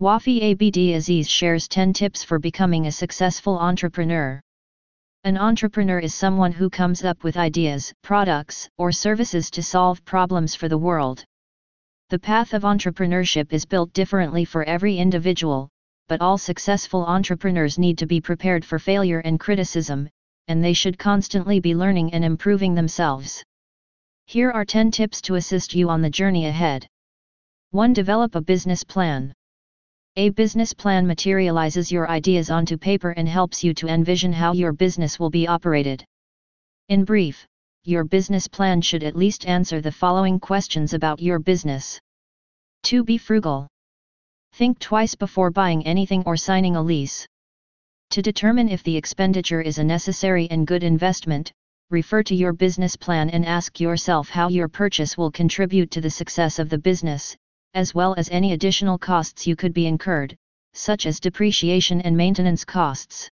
Wafiy Abd Aziz shares 10 tips for becoming a successful entrepreneur. An entrepreneur is someone who comes up with ideas, products, or services to solve problems for the world. The path of entrepreneurship is built differently for every individual, but all successful entrepreneurs need to be prepared for failure and criticism, and they should constantly be learning and improving themselves. Here are 10 tips to assist you on the journey ahead. 1. Develop a business plan. A business plan materializes your ideas onto paper and helps you to envision how your business will be operated. In brief, your business plan should at least answer the following questions about your business. 2. Be frugal. Think twice before buying anything or signing a lease. To determine if the expenditure is a necessary and good investment, refer to your business plan and ask yourself how your purchase will contribute to the success of the business, as well as any additional costs you could be incurred, such as depreciation and maintenance costs.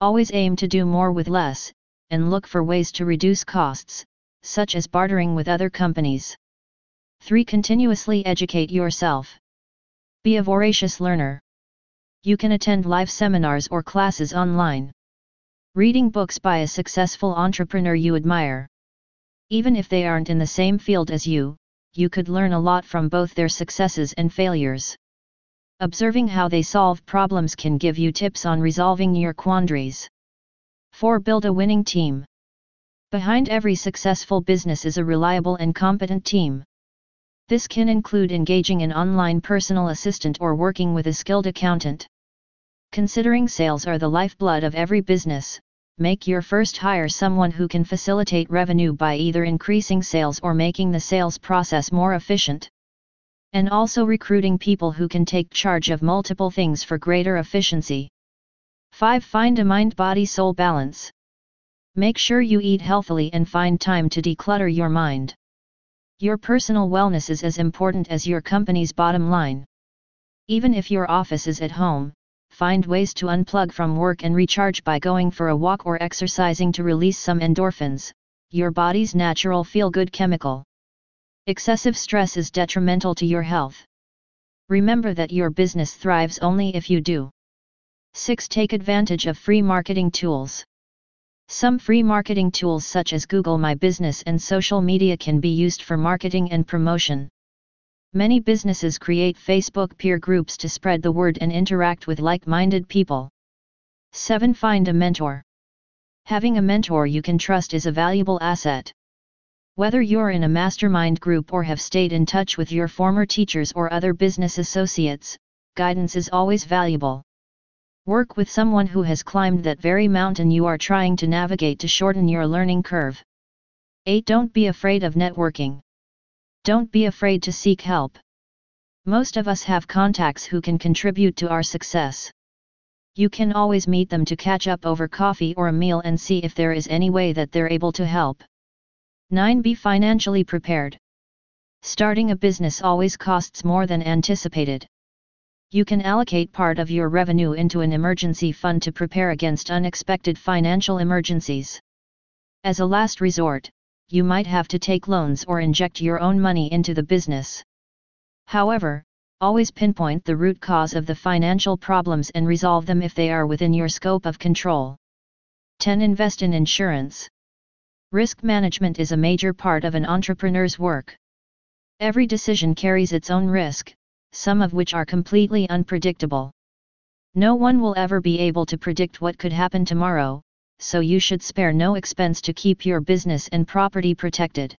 Always aim to do more with less, and look for ways to reduce costs, such as bartering with other companies. 3. Continuously educate yourself. Be a voracious learner. You can attend live seminars or classes online. Reading books by a successful entrepreneur you admire. Even if they aren't in the same field as you, you could learn a lot from both their successes and failures. Observing how they solve problems can give you tips on resolving your quandaries. 4. Build a winning team. Behind every successful business is a reliable and competent team. This can include engaging an online personal assistant or working with a skilled accountant. Considering sales are the lifeblood of every business, make your first hire someone who can facilitate revenue by either increasing sales or making the sales process more efficient. And also recruiting people who can take charge of multiple things for greater efficiency. 5. Find a mind body soul balance. Make sure you eat healthily and find time to declutter your mind. Your personal wellness is as important as your company's bottom line. Even if your office is at home, find ways to unplug from work and recharge by going for a walk or exercising to release some endorphins, your body's natural feel good chemical. Excessive stress is detrimental to your health. Remember that your business thrives only if you do. 6. Take advantage of free marketing tools. Some free marketing tools such as Google My Business and social media can be used for marketing and promotion. Many businesses create Facebook peer groups to spread the word and interact with like minded people. 7. Find a mentor. Having a mentor you can trust is a valuable asset. Whether you're in a mastermind group or have stayed in touch with your former teachers or other business associates, guidance is always valuable. Work with someone who has climbed that very mountain you are trying to navigate to shorten your learning curve. 8. Don't be afraid of networking. Don't be afraid to seek help. Most of us have contacts who can contribute to our success. You can always meet them to catch up over coffee or a meal and see if there is any way that they're able to help. 9. Be financially prepared. Starting a business always costs more than anticipated. You can allocate part of your revenue into an emergency fund to prepare against unexpected financial emergencies. As a last resort, you might have to take loans or inject your own money into the business. However, always pinpoint the root cause of the financial problems and resolve them if they are within your scope of control. 10. Invest in insurance. Risk management is a major part of an entrepreneur's work. Every decision carries its own risk, some of which are completely unpredictable. No one will ever be able to predict what could happen tomorrow, so you should spare no expense to keep your business and property protected.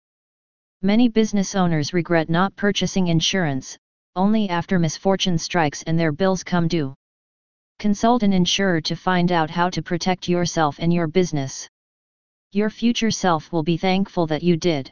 Many business owners regret not purchasing insurance, only after misfortune strikes and their bills come due. Consult an insurer to find out how to protect yourself and your business. Your future self will be thankful that you did.